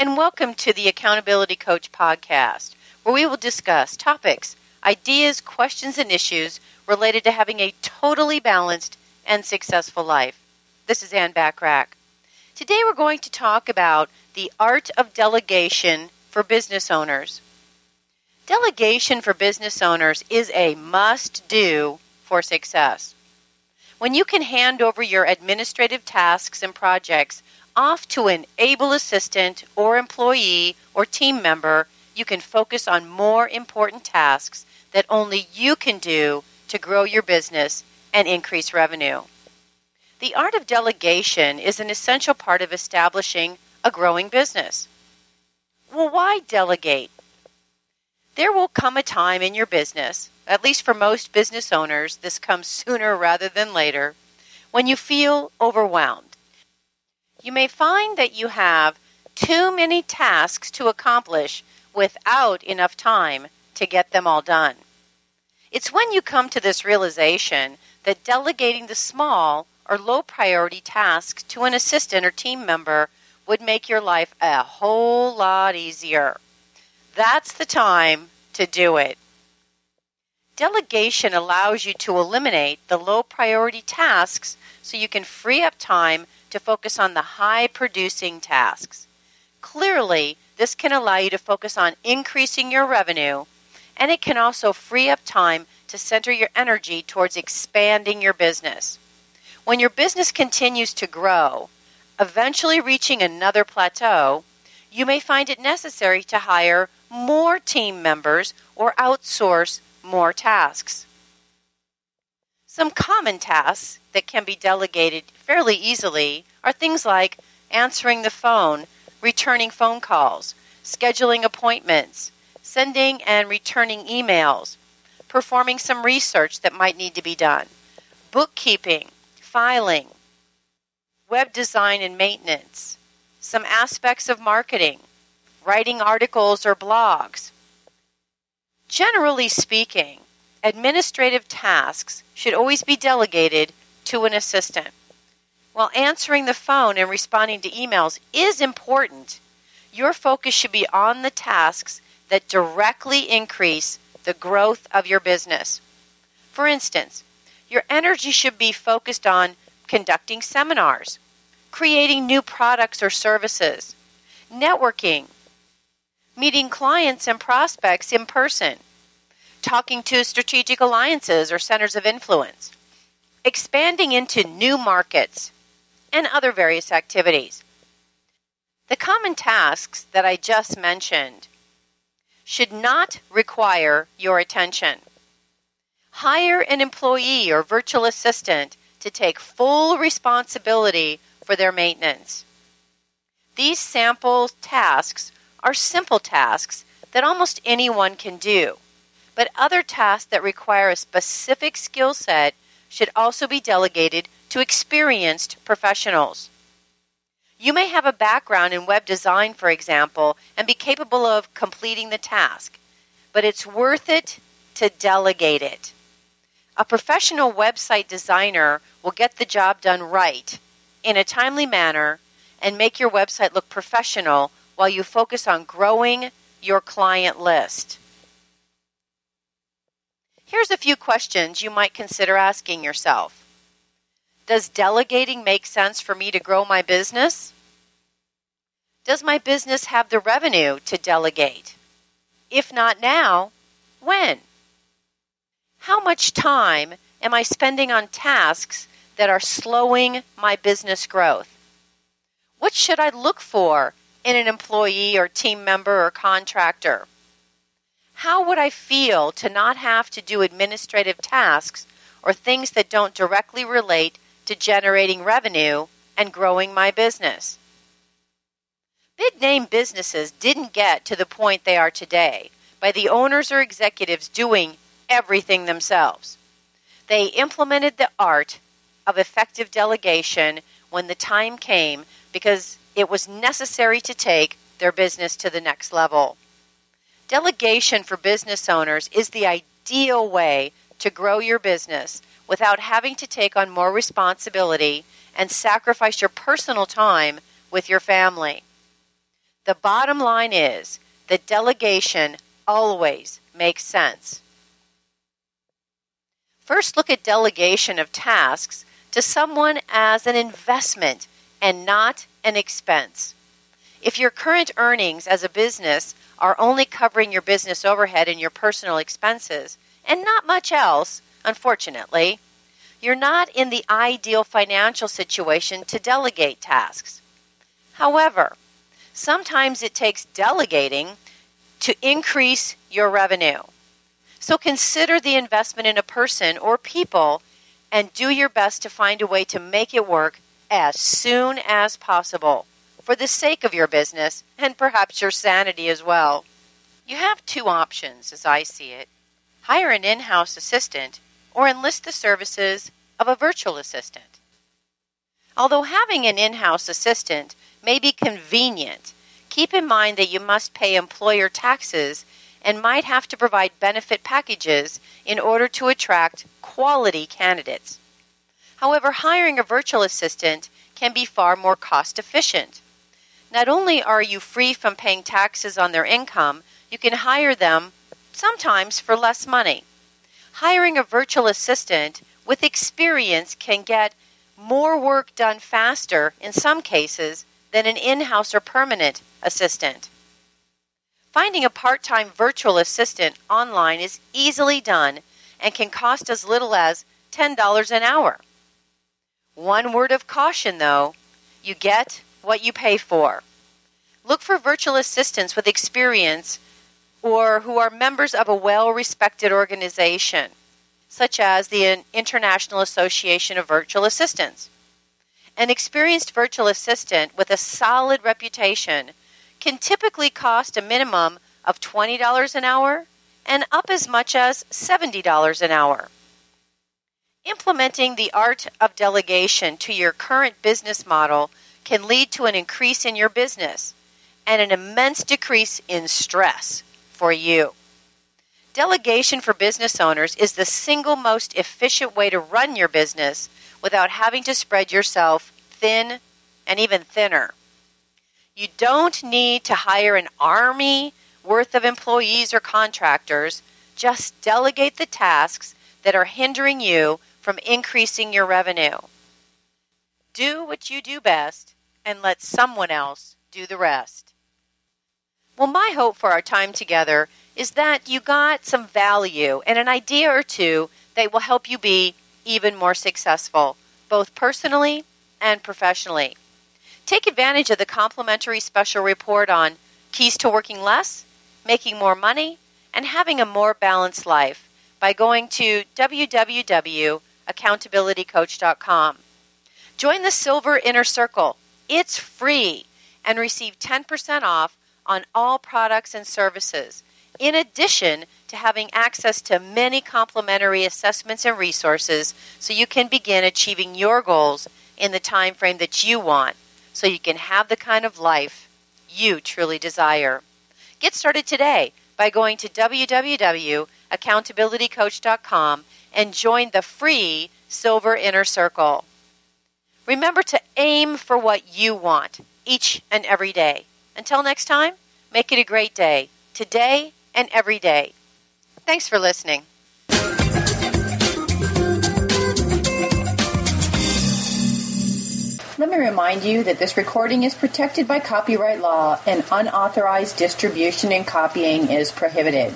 and welcome to the Accountability Coach podcast, where we will discuss topics, ideas, questions, and issues related to having a totally balanced and successful life. This is Ann Bachrach. Today we're going to talk about the art of delegation for business owners. Delegation for business owners is a must do for success. When you can hand over your administrative tasks and projects off to an able assistant or employee or team member, you can focus on more important tasks that only you can do to grow your business and increase revenue. The art of delegation is an essential part of establishing a growing business. Well, why delegate? There will come a time in your business, at least for most business owners, this comes sooner rather than later, when you feel overwhelmed. You may find that you have too many tasks to accomplish without enough time to get them all done. It's when you come to this realization that delegating the small or low priority tasks to an assistant or team member would make your life a whole lot easier. That's the time to do it. Delegation allows you to eliminate the low priority tasks so you can free up time to focus on the high producing tasks. Clearly, this can allow you to focus on increasing your revenue, and it can also free up time to center your energy towards expanding your business. When your business continues to grow, eventually reaching another plateau, you may find it necessary to hire more team members or outsource more tasks. Some common tasks that can be delegated fairly easily are things like answering the phone, returning phone calls, scheduling appointments, sending and returning emails, performing some research that might need to be done, bookkeeping, filing, web design and maintenance, some aspects of marketing, writing articles or blogs. Generally speaking, administrative tasks should always be delegated to an assistant. While answering the phone and responding to emails is important, your focus should be on the tasks that directly increase the growth of your business. For instance, your energy should be focused on conducting seminars, creating new products or services, networking, meeting clients and prospects in person, talking to strategic alliances or centers of influence, expanding into new markets, and other various activities. The common tasks that I just mentioned should not require your attention. Hire an employee or virtual assistant to take full responsibility for their maintenance. These sample tasks are simple tasks that almost anyone can do, but other tasks that require a specific skill set should also be delegated to experienced professionals. You may have a background in web design, for example, and be capable of completing the task, but it's worth it to delegate it. A professional website designer will get the job done right in a timely manner and make your website look professional while you focus on growing your client list. Here's a few questions you might consider asking yourself Does delegating make sense for me to grow my business? Does my business have the revenue to delegate? If not now, when? How much time am I spending on tasks that are slowing my business growth? What should I look for in an employee or team member or contractor? How would I feel to not have to do administrative tasks or things that don't directly relate to generating revenue and growing my business? Big name businesses didn't get to the point they are today by the owners or executives doing everything themselves. They implemented the art of effective delegation when the time came because it was necessary to take their business to the next level. Delegation for business owners is the ideal way to grow your business without having to take on more responsibility and sacrifice your personal time with your family. The bottom line is that delegation always makes sense. First, look at delegation of tasks to someone as an investment and not an expense. If your current earnings as a business are only covering your business overhead and your personal expenses, and not much else, unfortunately, you're not in the ideal financial situation to delegate tasks. However, sometimes it takes delegating to increase your revenue. So consider the investment in a person or people and do your best to find a way to make it work as soon as possible for the sake of your business and perhaps your sanity as well. You have two options, as I see it hire an in house assistant or enlist the services of a virtual assistant. Although having an in house assistant may be convenient, keep in mind that you must pay employer taxes and might have to provide benefit packages in order to attract quality candidates. However, hiring a virtual assistant can be far more cost efficient. Not only are you free from paying taxes on their income, you can hire them sometimes for less money. Hiring a virtual assistant with experience can get more work done faster in some cases than an in house or permanent assistant. Finding a part time virtual assistant online is easily done and can cost as little as $10 an hour. One word of caution though you get what you pay for. Look for virtual assistants with experience or who are members of a well respected organization, such as the International Association of Virtual Assistants. An experienced virtual assistant with a solid reputation can typically cost a minimum of $20 an hour and up as much as $70 an hour. Implementing the art of delegation to your current business model can lead to an increase in your business and an immense decrease in stress for you. Delegation for business owners is the single most efficient way to run your business without having to spread yourself thin and even thinner. You don't need to hire an army worth of employees or contractors. Just delegate the tasks that are hindering you from increasing your revenue. Do what you do best and let someone else do the rest. Well, my hope for our time together is that you got some value and an idea or two that will help you be even more successful, both personally and professionally. Take advantage of the complimentary special report on keys to working less, making more money, and having a more balanced life by going to www.accountabilitycoach.com. Join the Silver Inner Circle. It's free and receive 10% off on all products and services. In addition to having access to many complimentary assessments and resources so you can begin achieving your goals in the time frame that you want so you can have the kind of life you truly desire. Get started today by going to www.accountabilitycoach.com and join the free Silver Inner Circle. Remember to aim for what you want each and every day. Until next time, make it a great day, today and every day. Thanks for listening. Let me remind you that this recording is protected by copyright law and unauthorized distribution and copying is prohibited.